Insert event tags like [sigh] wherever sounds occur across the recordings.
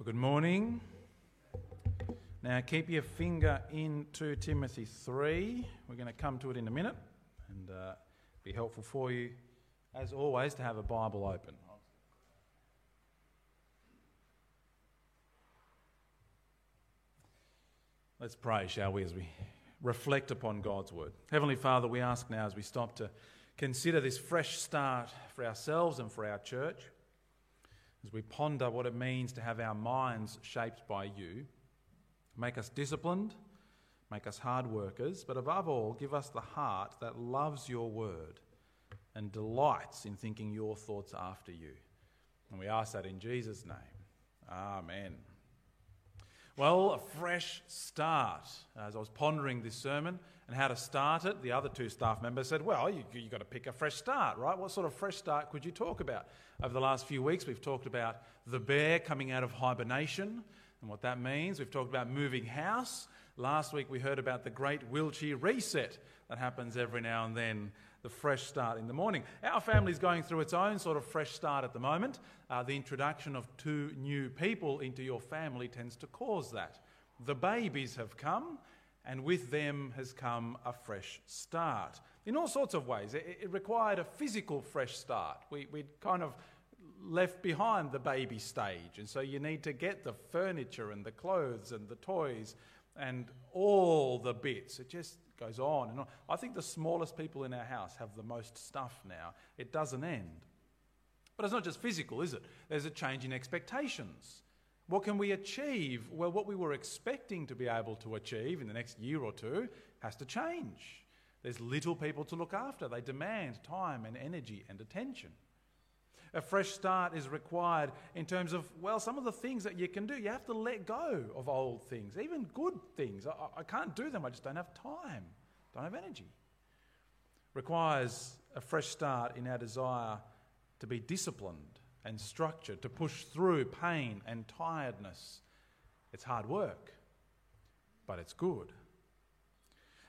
Well, good morning. Now, keep your finger in 2 Timothy 3. We're going to come to it in a minute and uh, be helpful for you, as always, to have a Bible open. Let's pray, shall we, as we reflect upon God's word. Heavenly Father, we ask now as we stop to consider this fresh start for ourselves and for our church as we ponder what it means to have our minds shaped by you. Make us disciplined, make us hard workers, but above all, give us the heart that loves your word and delights in thinking your thoughts after you. And we ask that in Jesus' name. Amen. Well, a fresh start. As I was pondering this sermon and how to start it, the other two staff members said, Well, you, have got to pick a fresh start, right? What sort of fresh start could you talk about? Over the last few weeks, we've talked about the bear coming out of hibernation and what that means. We've talked about moving house. Last week, we heard about the great Wiltshire reset that happens every now and then the fresh start in the morning. Our family is going through its own sort of fresh start at the moment. Uh, the introduction of two new people into your family tends to cause that. The babies have come, and with them has come a fresh start in all sorts of ways. It, it required a physical fresh start. We, we'd kind of left behind the baby stage, and so you need to get the furniture and the clothes and the toys and all the bits. It just goes on and on. I think the smallest people in our house have the most stuff now. It doesn't end. But it's not just physical, is it? There's a change in expectations. What can we achieve? Well, what we were expecting to be able to achieve in the next year or two has to change. There's little people to look after. They demand time and energy and attention. A fresh start is required in terms of, well, some of the things that you can do. You have to let go of old things, even good things. I, I can't do them, I just don't have time, don't have energy. Requires a fresh start in our desire to be disciplined and structure, to push through pain and tiredness. It's hard work, but it's good.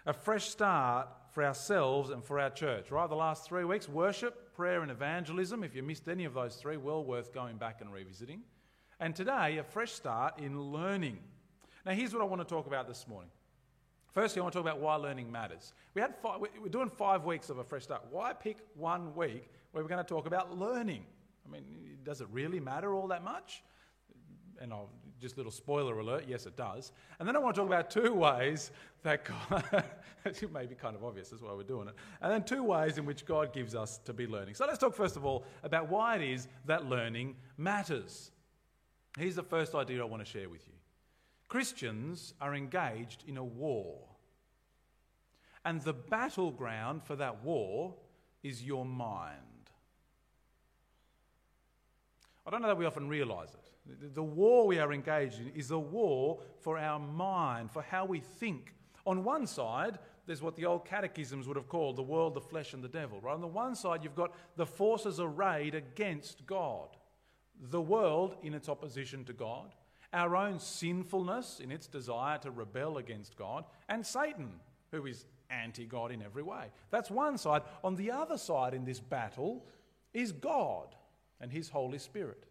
A fresh start for ourselves and for our church, right? The last three weeks worship, prayer, and evangelism. If you missed any of those three, well worth going back and revisiting. And today, a fresh start in learning. Now, here's what I want to talk about this morning. Firstly, I want to talk about why learning matters. We had five, we're doing five weeks of a fresh start. Why pick one week where we're going to talk about learning? I mean, does it really matter all that much? And I'll just little spoiler alert, yes, it does. And then I want to talk about two ways that [laughs] God, it may be kind of obvious, that's why we're doing it. And then two ways in which God gives us to be learning. So let's talk first of all about why it is that learning matters. Here's the first idea I want to share with you Christians are engaged in a war. And the battleground for that war is your mind. I don't know that we often realize it. The war we are engaged in is a war for our mind, for how we think. On one side, there's what the old catechisms would have called the world, the flesh, and the devil. Right? On the one side, you've got the forces arrayed against God, the world in its opposition to God, our own sinfulness in its desire to rebel against God, and Satan, who is anti God in every way. That's one side. On the other side in this battle is God and His Holy Spirit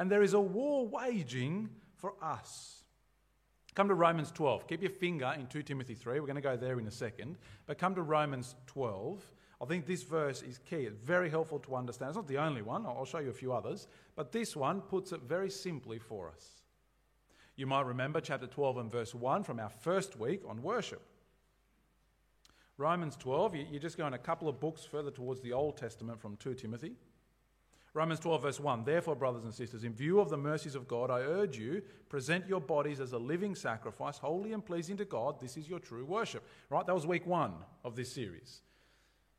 and there is a war waging for us. Come to Romans 12. Keep your finger in 2 Timothy 3. We're going to go there in a second. But come to Romans 12. I think this verse is key. It's very helpful to understand. It's not the only one, I'll show you a few others. But this one puts it very simply for us. You might remember chapter 12 and verse 1 from our first week on worship. Romans 12, you're just going a couple of books further towards the Old Testament from 2 Timothy. Romans 12, verse 1 Therefore, brothers and sisters, in view of the mercies of God, I urge you, present your bodies as a living sacrifice, holy and pleasing to God. This is your true worship. Right? That was week one of this series.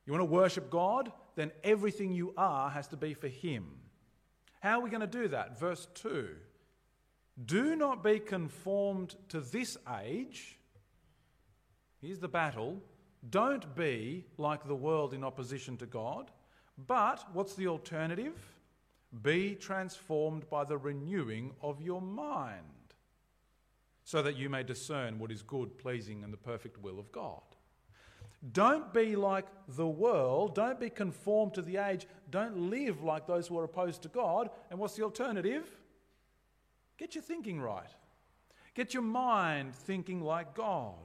You want to worship God? Then everything you are has to be for Him. How are we going to do that? Verse 2 Do not be conformed to this age. Here's the battle. Don't be like the world in opposition to God but what's the alternative? Be transformed by the renewing of your mind, so that you may discern what is good, pleasing, and the perfect will of God. Don't be like the world. Don't be conformed to the age. Don't live like those who are opposed to God. And what's the alternative? Get your thinking right. Get your mind thinking like God.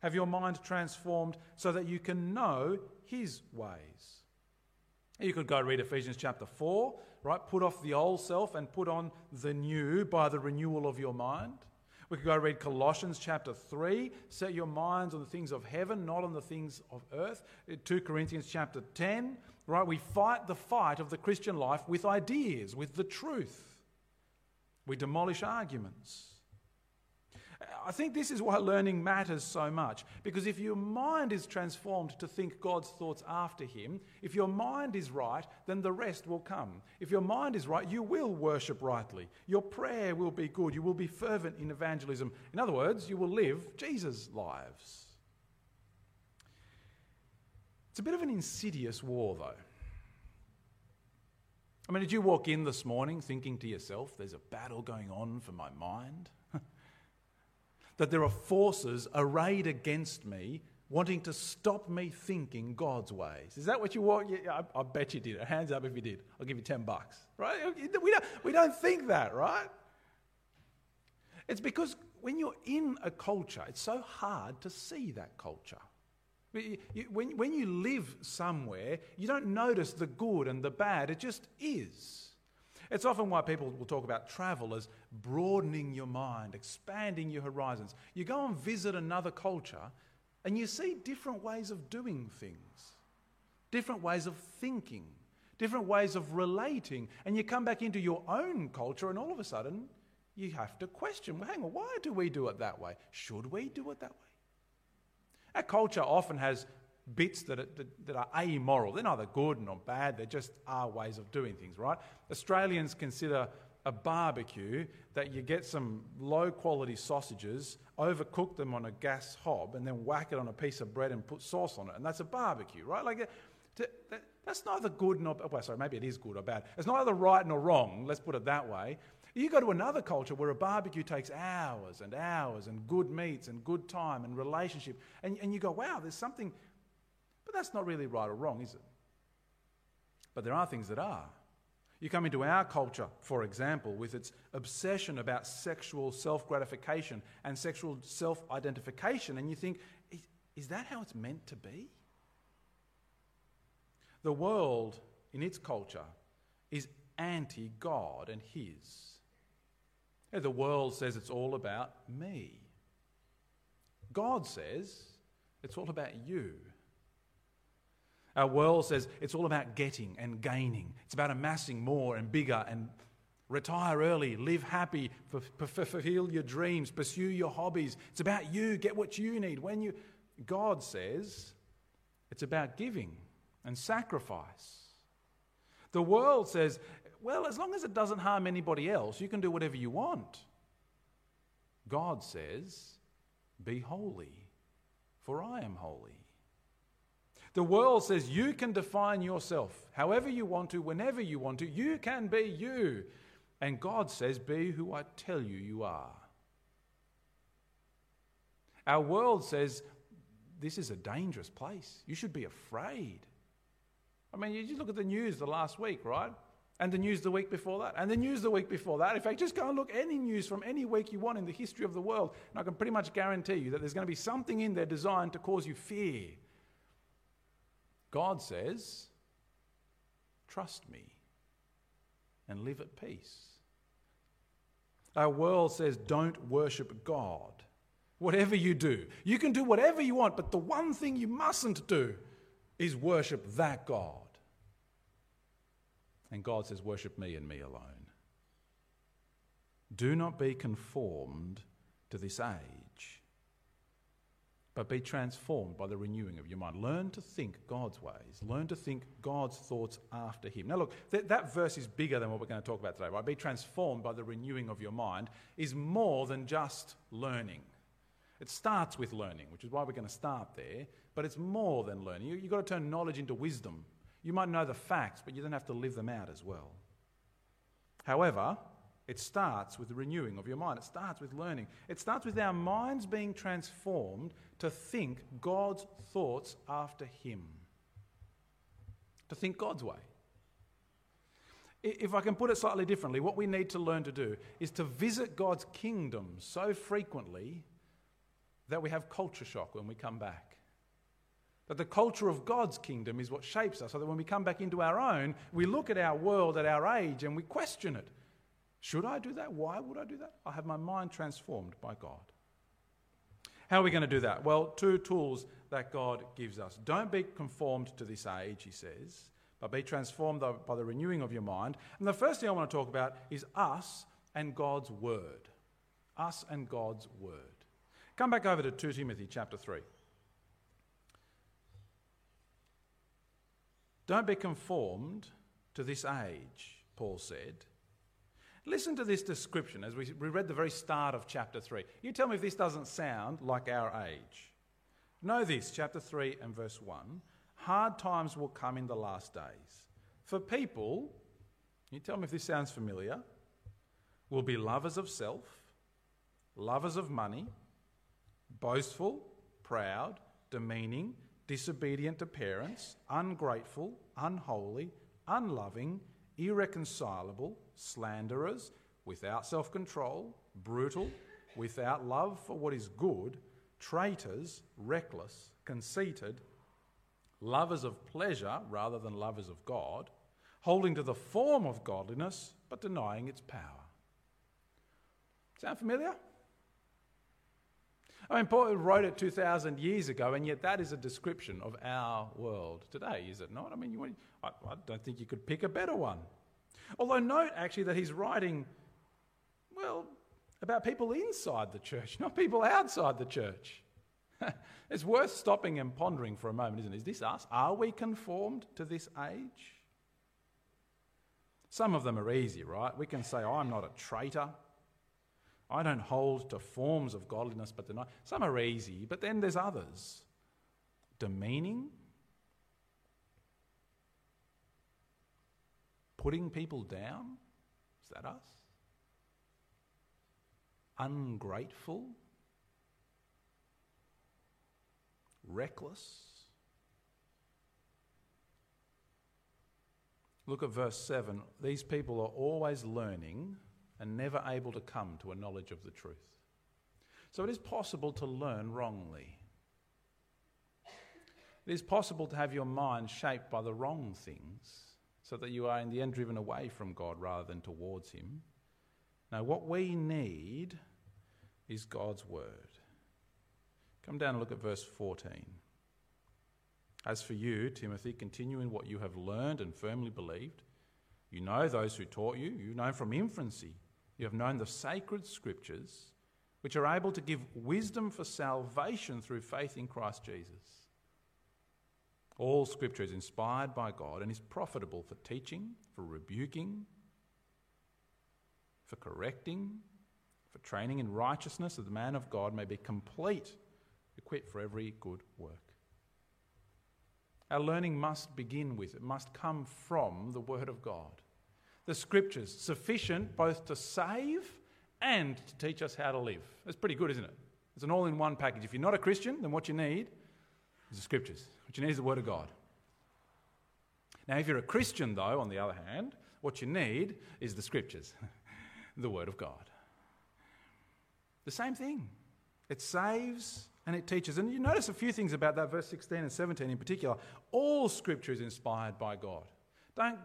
Have your mind transformed so that you can know His ways. You could go read Ephesians chapter 4, right? Put off the old self and put on the new by the renewal of your mind. We could go read Colossians chapter 3, set your minds on the things of heaven, not on the things of earth. 2 Corinthians chapter 10, right? We fight the fight of the Christian life with ideas, with the truth. We demolish arguments. I think this is why learning matters so much. Because if your mind is transformed to think God's thoughts after Him, if your mind is right, then the rest will come. If your mind is right, you will worship rightly. Your prayer will be good. You will be fervent in evangelism. In other words, you will live Jesus' lives. It's a bit of an insidious war, though. I mean, did you walk in this morning thinking to yourself, there's a battle going on for my mind? That there are forces arrayed against me wanting to stop me thinking God's ways. Is that what you want? Yeah, I, I, bet you did. Hands up if you did. I'll give you 10 bucks. Right? We don't, we don't think that, right? It's because when you're in a culture, it's so hard to see that culture. When, when you live somewhere, you don't notice the good and the bad, it just is. It's often why people will talk about travel as broadening your mind, expanding your horizons. You go and visit another culture and you see different ways of doing things, different ways of thinking, different ways of relating. And you come back into your own culture and all of a sudden you have to question well, hang on, why do we do it that way? Should we do it that way? Our culture often has bits that are, that are amoral. They're neither good nor bad, they just are ways of doing things, right? Australians consider a barbecue that you get some low quality sausages, overcook them on a gas hob, and then whack it on a piece of bread and put sauce on it. And that's a barbecue, right? Like, uh, to, that, that's neither good nor, oh, well, sorry, maybe it is good or bad. It's neither right nor wrong, let's put it that way. You go to another culture where a barbecue takes hours and hours and good meats and good time and relationship, and, and you go, wow, there's something but that's not really right or wrong, is it? But there are things that are. You come into our culture, for example, with its obsession about sexual self gratification and sexual self identification, and you think, is, is that how it's meant to be? The world, in its culture, is anti God and His. The world says it's all about me. God says it's all about you. Our world says it's all about getting and gaining. It's about amassing more and bigger and retire early, live happy, fulfill your dreams, pursue your hobbies. It's about you, get what you need. When you God says it's about giving and sacrifice. The world says, well, as long as it doesn't harm anybody else, you can do whatever you want. God says, be holy, for I am holy. The world says you can define yourself however you want to, whenever you want to. You can be you. And God says, be who I tell you you are. Our world says this is a dangerous place. You should be afraid. I mean, you just look at the news the last week, right? And the news the week before that, and the news the week before that. In fact, just go and look any news from any week you want in the history of the world, and I can pretty much guarantee you that there's going to be something in there designed to cause you fear God says, trust me and live at peace. Our world says, don't worship God. Whatever you do, you can do whatever you want, but the one thing you mustn't do is worship that God. And God says, worship me and me alone. Do not be conformed to this age but be transformed by the renewing of your mind. Learn to think God's ways. Learn to think God's thoughts after Him. Now, look, that, that verse is bigger than what we're going to talk about today, right? Be transformed by the renewing of your mind is more than just learning. It starts with learning, which is why we're going to start there, but it's more than learning. You, you've got to turn knowledge into wisdom. You might know the facts, but you don't have to live them out as well. However, it starts with the renewing of your mind. It starts with learning. It starts with our minds being transformed to think God's thoughts after Him, to think God's way. If I can put it slightly differently, what we need to learn to do is to visit God's kingdom so frequently that we have culture shock when we come back. That the culture of God's kingdom is what shapes us, so that when we come back into our own, we look at our world at our age and we question it. Should I do that? Why would I do that? I have my mind transformed by God. How are we going to do that? Well, two tools that God gives us. Don't be conformed to this age, he says but be transformed by the renewing of your mind. And the first thing I want to talk about is us and God's word. Us and God's word. Come back over to 2 Timothy chapter 3. Don't be conformed to this age, Paul said. Listen to this description as we read the very start of chapter 3. You tell me if this doesn't sound like our age. Know this, chapter 3 and verse 1 hard times will come in the last days. For people, you tell me if this sounds familiar, will be lovers of self, lovers of money, boastful, proud, demeaning, disobedient to parents, ungrateful, unholy, unloving, irreconcilable, slanderers, without self control, brutal, without love for what is good, traitors, reckless, conceited lovers of pleasure rather than lovers of God, holding to the form of godliness but denying its power. Sound familiar? I mean, Paul wrote it 2,000 years ago, and yet that is a description of our world today, is it not? I mean, you, I, I don't think you could pick a better one. Although, note actually that he's writing, well, about people inside the church, [laughs] not people outside the church. [laughs] it's worth stopping and pondering for a moment, isn't it? Is this us? Are we conformed to this age? Some of them are easy, right? We can say, I'm not a traitor. I don't hold to forms of godliness but deny. Some are easy, but then there's others. Demeaning, putting people down. Is that us? Ungrateful. reckless. Look at verse 7. These people are always learning and never able to come to a knowledge of the truth. So it is possible to learn wrongly. It is possible to have your mind shaped by the wrong things so that you are in the end driven away from God rather than towards Him. Now, what we need is God's Word. Come down and look at verse 14. As for you, Timothy, continue in what you have learned and firmly believed. You know those who taught you, you know from infancy. You have known the sacred scriptures, which are able to give wisdom for salvation through faith in Christ Jesus. All scripture is inspired by God and is profitable for teaching, for rebuking, for correcting, for training in righteousness, that the man of God may be complete equipped for every good work. Our learning must begin with, it must come from the Word of God. The Scriptures, sufficient both to save and to teach us how to live. That's pretty good, isn't it? It's an all in one package. If you're not a Christian, then what you need the Scriptures. What you need is the Word of God. Now, if you're a Christian, though, on the other hand, what you need is the Scriptures, [laughs] the Word of God. The same thing. It saves and it teaches. And you notice a few things about that, verse 16 and 17 in particular. All scripture is inspired by God. Don't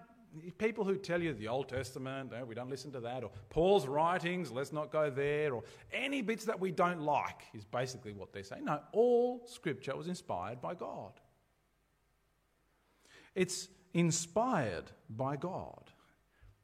people who tell you the Old Testament, no, we don't listen to that, or Paul's writings, let's not go there, or any bits that we don't like, is basically what they're saying. No, all scripture was inspired by God. It's inspired by God.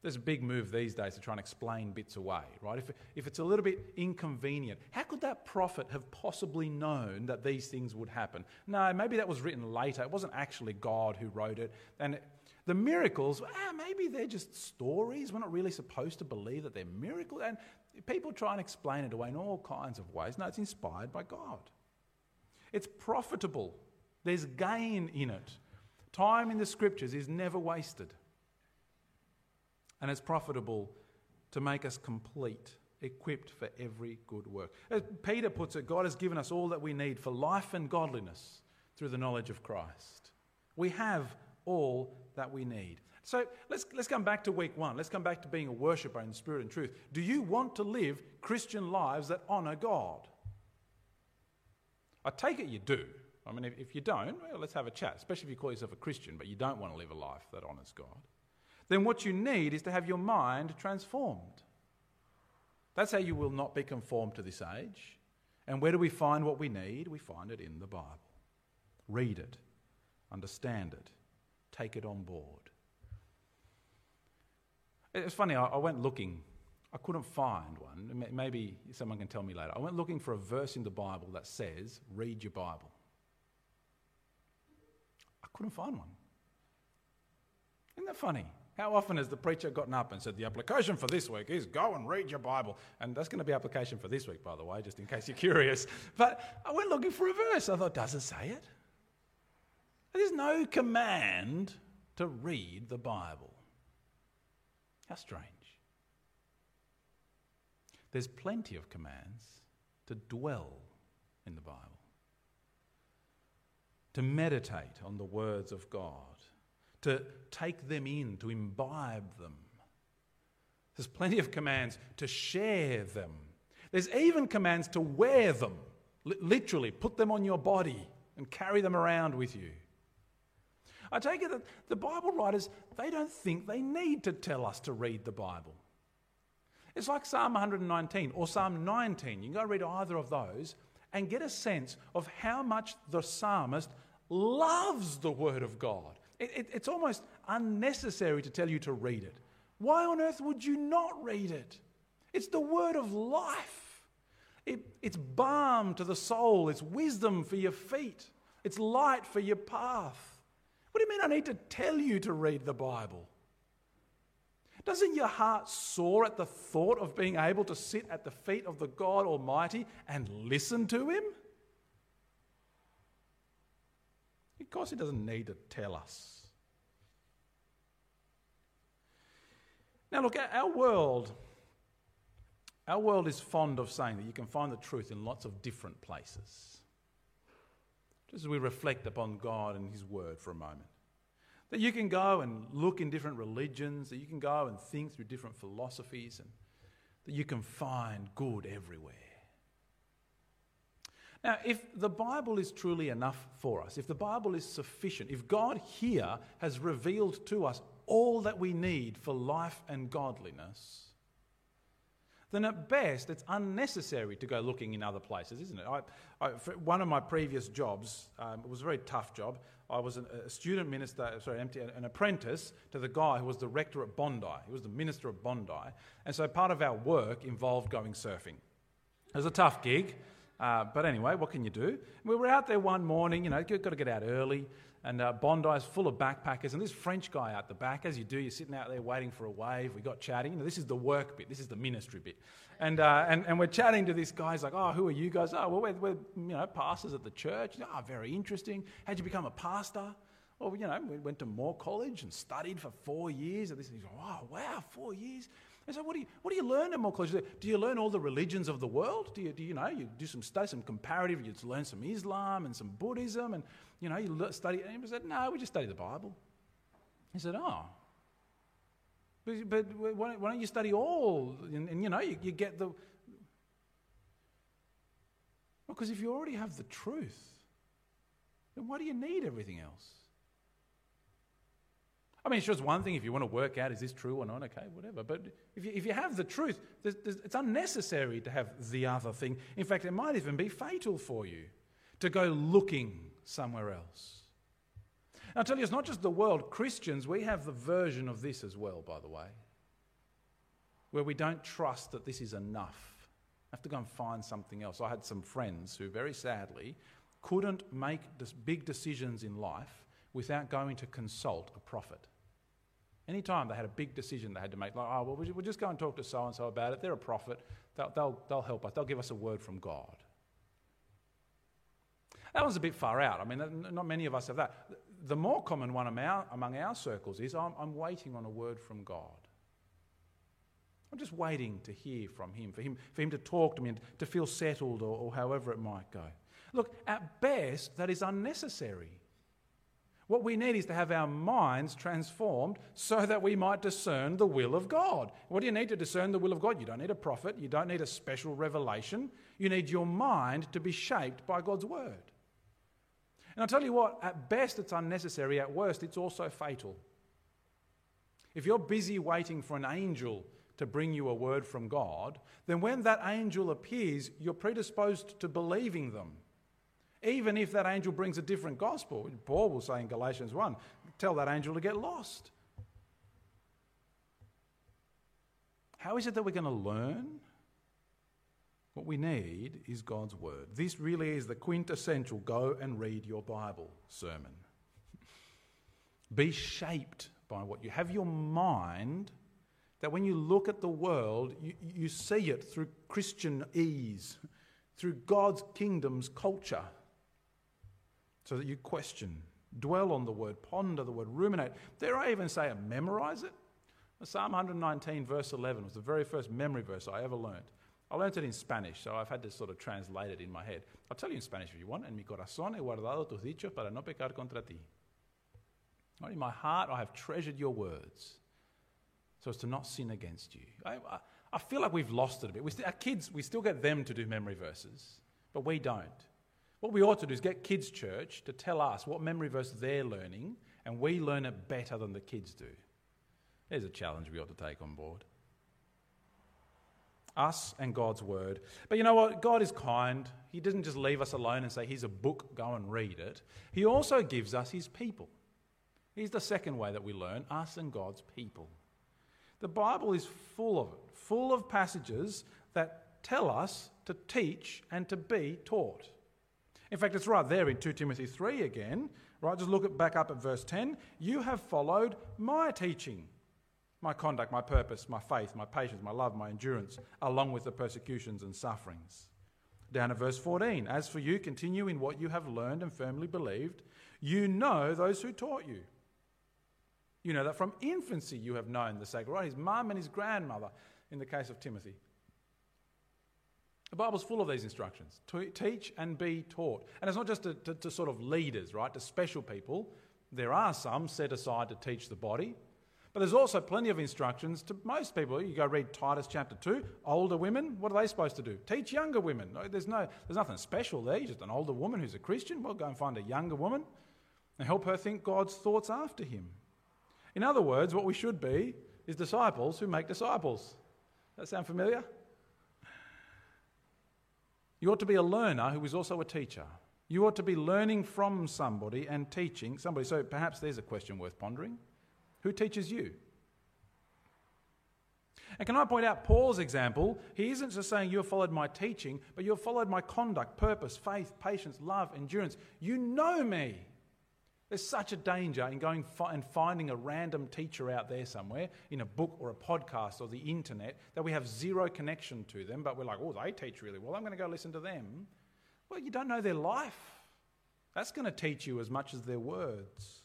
There's a big move these days to try and explain bits away, right? If, if it's a little bit inconvenient, how could that prophet have possibly known that these things would happen? No, maybe that was written later. It wasn't actually God who wrote it. And the miracles, ah, maybe they're just stories. We're not really supposed to believe that they're miracles. And people try and explain it away in all kinds of ways. No, it's inspired by God. It's profitable, there's gain in it. Time in the scriptures is never wasted and it's profitable to make us complete, equipped for every good work. As Peter puts it, God has given us all that we need for life and godliness through the knowledge of Christ. We have all that we need. So let's, let's come back to week one. Let's come back to being a worshiper in spirit and truth. Do you want to live Christian lives that honour God? I take it you do. I mean, if, if you don't, well, let's have a chat, especially if you call yourself a Christian, but you don't want to live a life that honours God. Then what you need is to have your mind transformed. That's how you will not be conformed to this age. And where do we find what we need? We find it in the Bible. Read it, understand it, take it on board. It's funny, I went looking, I couldn't find one. Maybe someone can tell me later. I went looking for a verse in the Bible that says, read your Bible. I couldn't find one. Isn't that funny? How often has the preacher gotten up and said, The application for this week is go and read your Bible? And that's going to be application for this week, by the way, just in case you're [laughs] curious. But I went looking for a verse. I thought, does it say it? There's no command to read the Bible. How strange. There's plenty of commands to dwell in the Bible, to meditate on the words of God to take them in, to imbibe them. There's plenty of commands to share them. There's even commands to wear them, literally, put them on your body and carry them around with you. I take it that the Bible writers, they don't think they need to tell us to read the Bible. It's like Psalm 119 or Psalm 19. You can go read either of those and get a sense of how much the psalmist loves the Word of God. It, it, it's almost unnecessary to tell you to read it. Why on earth would you not read it? It's the word of life. It, it's balm to the soul, it's wisdom for your feet, it's light for your path. What do you mean I need to tell you to read the Bible? Doesn't your heart soar at the thought of being able to sit at the feet of the God Almighty and listen to Him? Of course, He doesn't need to tell us. Now, look, our world, our world is fond of saying that you can find the truth in lots of different places. Just as we reflect upon God and His Word for a moment. That you can go and look in different religions, that you can go and think through different philosophies, and that you can find good everywhere. Now, if the Bible is truly enough for us, if the Bible is sufficient, if God here has revealed to us all that we need for life and godliness, then at best it's unnecessary to go looking in other places, isn't it? I, I, one of my previous jobs, um, it was a very tough job. I was an, a student minister, sorry, an apprentice to the guy who was the rector at Bondi. He was the minister of Bondi. And so part of our work involved going surfing. It was a tough gig. Uh, but anyway, what can you do? We were out there one morning, you know, you've got to get out early, and uh, Bondi's full of backpackers, and this French guy out the back, as you do, you're sitting out there waiting for a wave. We got chatting. You know, this is the work bit, this is the ministry bit. And, uh, and, and we're chatting to this guy. He's like, Oh, who are you guys? Oh, well, we're, we're you know, pastors at the church. Oh, very interesting. How'd you become a pastor? Well, you know, we went to Moore College and studied for four years. And this, Oh, wow, four years. I said, what do you, what do you learn at Moore College? Do you learn all the religions of the world? Do you, do you know, you do some study, some comparative, you learn some Islam and some Buddhism, and, you know, you study. And he said, no, we just study the Bible. He said, oh. But, but why, don't you study all? And, and you know, you, you get the. Because if you already have the truth, then why do you need everything else? I mean, it's just one thing if you want to work out is this true or not, okay, whatever. But if you, if you have the truth, there's, there's, it's unnecessary to have the other thing. In fact, it might even be fatal for you to go looking somewhere else. I'll tell you, it's not just the world. Christians, we have the version of this as well, by the way, where we don't trust that this is enough. I have to go and find something else. I had some friends who, very sadly, couldn't make big decisions in life without going to consult a prophet. Anytime they had a big decision they had to make, like, oh, well, we'll just go and talk to so and so about it. They're a prophet. They'll, they'll, they'll help us. They'll give us a word from God. That was a bit far out. I mean, not many of us have that. The more common one among our circles is I'm, I'm waiting on a word from God. I'm just waiting to hear from Him, for Him, for him to talk to me and to feel settled or, or however it might go. Look, at best, that is unnecessary. What we need is to have our minds transformed so that we might discern the will of God. What do you need to discern the will of God? You don't need a prophet, you don't need a special revelation. You need your mind to be shaped by God's word. And I'll tell you what, at best it's unnecessary, at worst it's also fatal. If you're busy waiting for an angel to bring you a word from God, then when that angel appears, you're predisposed to believing them. Even if that angel brings a different gospel. Paul will say in Galatians 1 tell that angel to get lost. How is it that we're going to learn? What we need is God's word. This really is the quintessential go and read your Bible sermon. Be shaped by what you have your mind that when you look at the world, you, you see it through Christian ease, through God's kingdom's culture, so that you question, dwell on the word, ponder the word, ruminate. Dare I even say, memorize it? Psalm 119, verse 11, was the very first memory verse I ever learned. I learned it in Spanish, so I've had to sort of translate it in my head. I'll tell you in Spanish if you want. En mi corazón he guardado tus dichos para no pecar contra ti. In my heart, I have treasured your words so as to not sin against you. I, I, feel like we've lost it a bit. St- our kids, we still get them to do memory verses, but we don't. What we ought to do is get kids' church to tell us what memory verse they're learning, and we learn it better than the kids do. There's a challenge we ought to take on board us and God's word. But you know what? God is kind. He doesn't just leave us alone and say, Here's a book, go and read it. He also gives us His people. Here's the second way that we learn us and God's people. The Bible is full of it, full of passages that tell us to teach and to be taught. In fact, it's right there in 2 Timothy 3 again, right? Just look back up at verse 10. You have followed my teaching my conduct, my purpose, my faith, my patience, my love, my endurance, along with the persecutions and sufferings. Down at verse 14, as for you, continue in what you have learned and firmly believed. You know those who taught you. You know that from infancy you have known the sacred right, his mum and his grandmother, in the case of Timothy. The Bible's full of these instructions to teach and be taught. And it's not just to, to, to sort of leaders, right, to special people. There are some set aside to teach the body, but there's also plenty of instructions to most people. You go read Titus chapter 2, older women, what are they supposed to do? Teach younger women. There's, no, there's nothing special there. You're just an older woman who's a Christian. Well, go and find a younger woman and help her think God's thoughts after him. In other words, what we should be is disciples who make disciples. That sound familiar? You ought to be a learner who is also a teacher. You ought to be learning from somebody and teaching somebody. So perhaps there's a question worth pondering. Who teaches you? And can I point out Paul's example? He isn't just saying you have followed my teaching, but you have followed my conduct, purpose, faith, patience, love, endurance. You know me. There's such a danger in going and finding a random teacher out there somewhere in a book or a podcast or the internet that we have zero connection to them, but we're like, oh, they teach really well. I'm going to go listen to them. Well, you don't know their life. That's going to teach you as much as their words.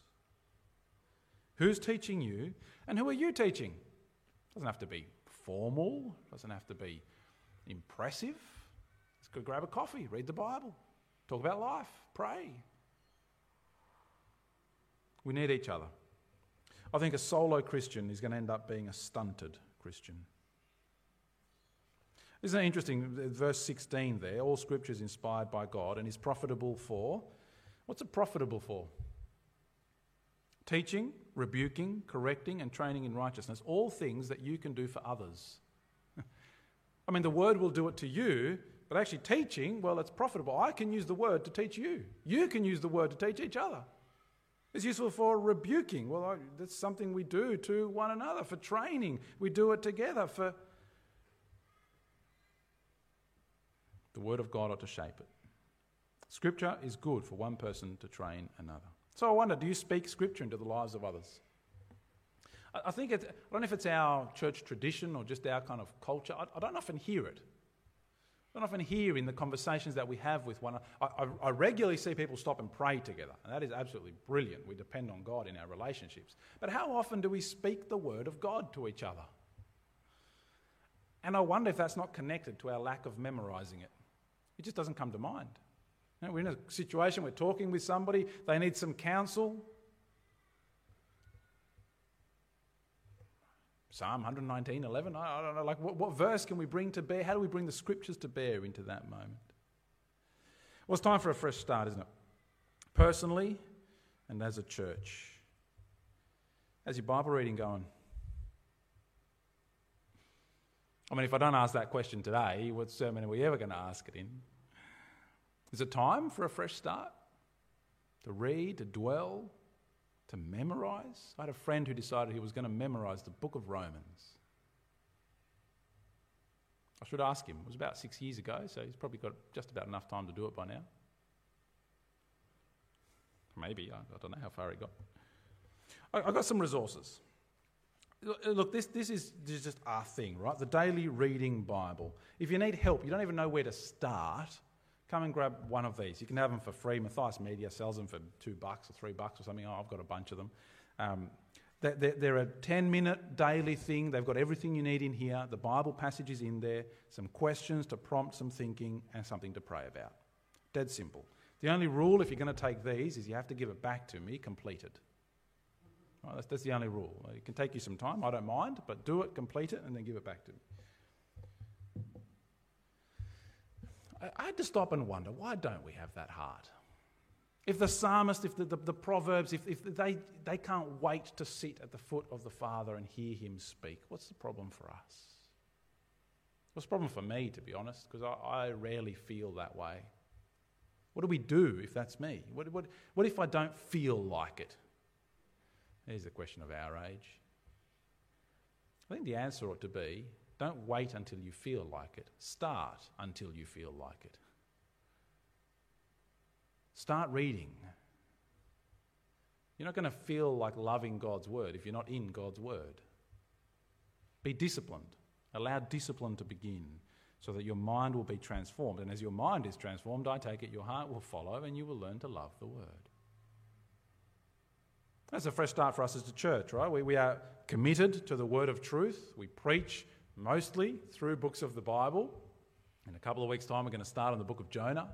Who's teaching you, and who are you teaching? Doesn't have to be formal, doesn't have to be impressive. Just go grab a coffee, read the Bible, talk about life, pray. We need each other. I think a solo Christian is going to end up being a stunted Christian. Isn't it interesting? Verse 16 there all scripture is inspired by God and is profitable for. What's it profitable for? Teaching, rebuking, correcting, and training in righteousness, all things that you can do for others. [laughs] I mean, the word will do it to you, but actually, teaching, well, it's profitable. I can use the word to teach you. You can use the word to teach each other. It's useful for rebuking. Well, that's something we do to one another. For training, we do it together. For the Word of God ought to shape it. Scripture is good for one person to train another. So I wonder, do you speak Scripture into the lives of others? I think it's, I don't know if it's our church tradition or just our kind of culture. I, I don't often hear it. I don't often hear in the conversations that we have with one another. I, I regularly see people stop and pray together, and that is absolutely brilliant. We depend on God in our relationships. But how often do we speak the word of God to each other? And I wonder if that's not connected to our lack of memorizing it. It just doesn't come to mind. You know, we're in a situation, we're talking with somebody, they need some counsel. Psalm 119, 11, I, I don't know, like what, what verse can we bring to bear? How do we bring the scriptures to bear into that moment? Well, it's time for a fresh start, isn't it? Personally and as a church. How's your Bible reading going? I mean, if I don't ask that question today, what sermon are we ever going to ask it in? Is it time for a fresh start? To read, to dwell, to memorize? I had a friend who decided he was going to memorize the book of Romans. I should ask him. It was about six years ago, so he's probably got just about enough time to do it by now. Maybe, I, don't know how far he got. I, have got some resources. Look, this, this, is, this is just our thing, right? The daily reading Bible. If you need help, you don't even know where to start, come and grab one of these. You can have them for free. Matthias Media sells them for two bucks or three bucks or something. Oh, I've got a bunch of them. Um, they're, a 10 minute daily thing. They've got everything you need in here. The Bible passage is in there, some questions to prompt some thinking, and something to pray about. Dead simple. The only rule, if you're going to take these, is you have to give it back to me completed. Right, that's, that's the only rule. It can take you some time, I don't mind, but do it, complete it, and then give it back to me. I had to stop and wonder why don't we have that heart? If the psalmist, if the, the, the, Proverbs, if, if they, they can't wait to sit at the foot of the Father and hear him speak, what's the problem for us? What's the problem for me, to be honest? Because I, I rarely feel that way. What do we do if that's me? What, what, what if I don't feel like it? Here's the question of our age. I think the answer ought to be don't wait until you feel like it. Start until you feel like it. Start reading. You're not going to feel like loving God's word if you're not in God's word. Be disciplined. Allow discipline to begin so that your mind will be transformed. And as your mind is transformed, I take it your heart will follow and you will learn to love the word. That's a fresh start for us as a church, right? We, we are committed to the word of truth. We preach mostly through books of the Bible. In a couple of weeks' time, we're going to start on the book of Jonah.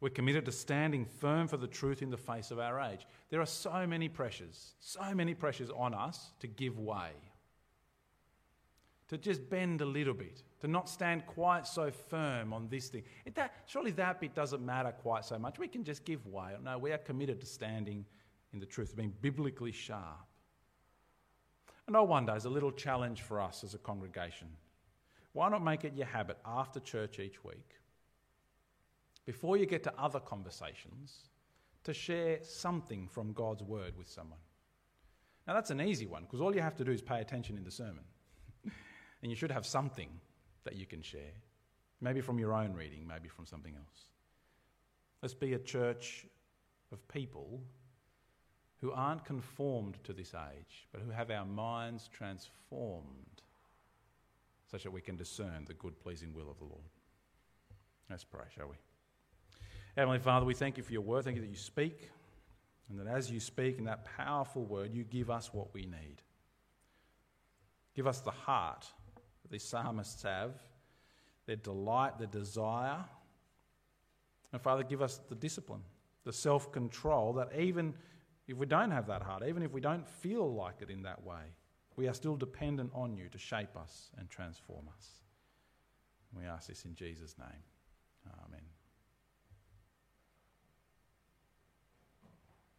We're committed to standing firm for the truth in the face of our age. There are so many pressures, so many pressures on us to give way, to just bend a little bit, to not stand quite so firm on this thing. That, surely that bit doesn't matter quite so much. We can just give way. No, we are committed to standing in the truth, being biblically sharp. And I wonder, as a little challenge for us as a congregation, why not make it your habit after church each week, before you get to other conversations, to share something from God's word with someone? Now, that's an easy one because all you have to do is pay attention in the sermon. [laughs] and you should have something that you can share, maybe from your own reading, maybe from something else. Let's be a church of people who aren't conformed to this age, but who have our minds transformed such that we can discern the good, pleasing will of the Lord. Let's pray, shall we? Heavenly Father, we thank you for your word. Thank you that you speak, and that as you speak in that powerful word, you give us what we need. Give us the heart that these psalmists have, their delight, their desire. And Father, give us the discipline, the self control that even if we don't have that heart, even if we don't feel like it in that way, we are still dependent on you to shape us and transform us. We ask this in Jesus' name. Amen.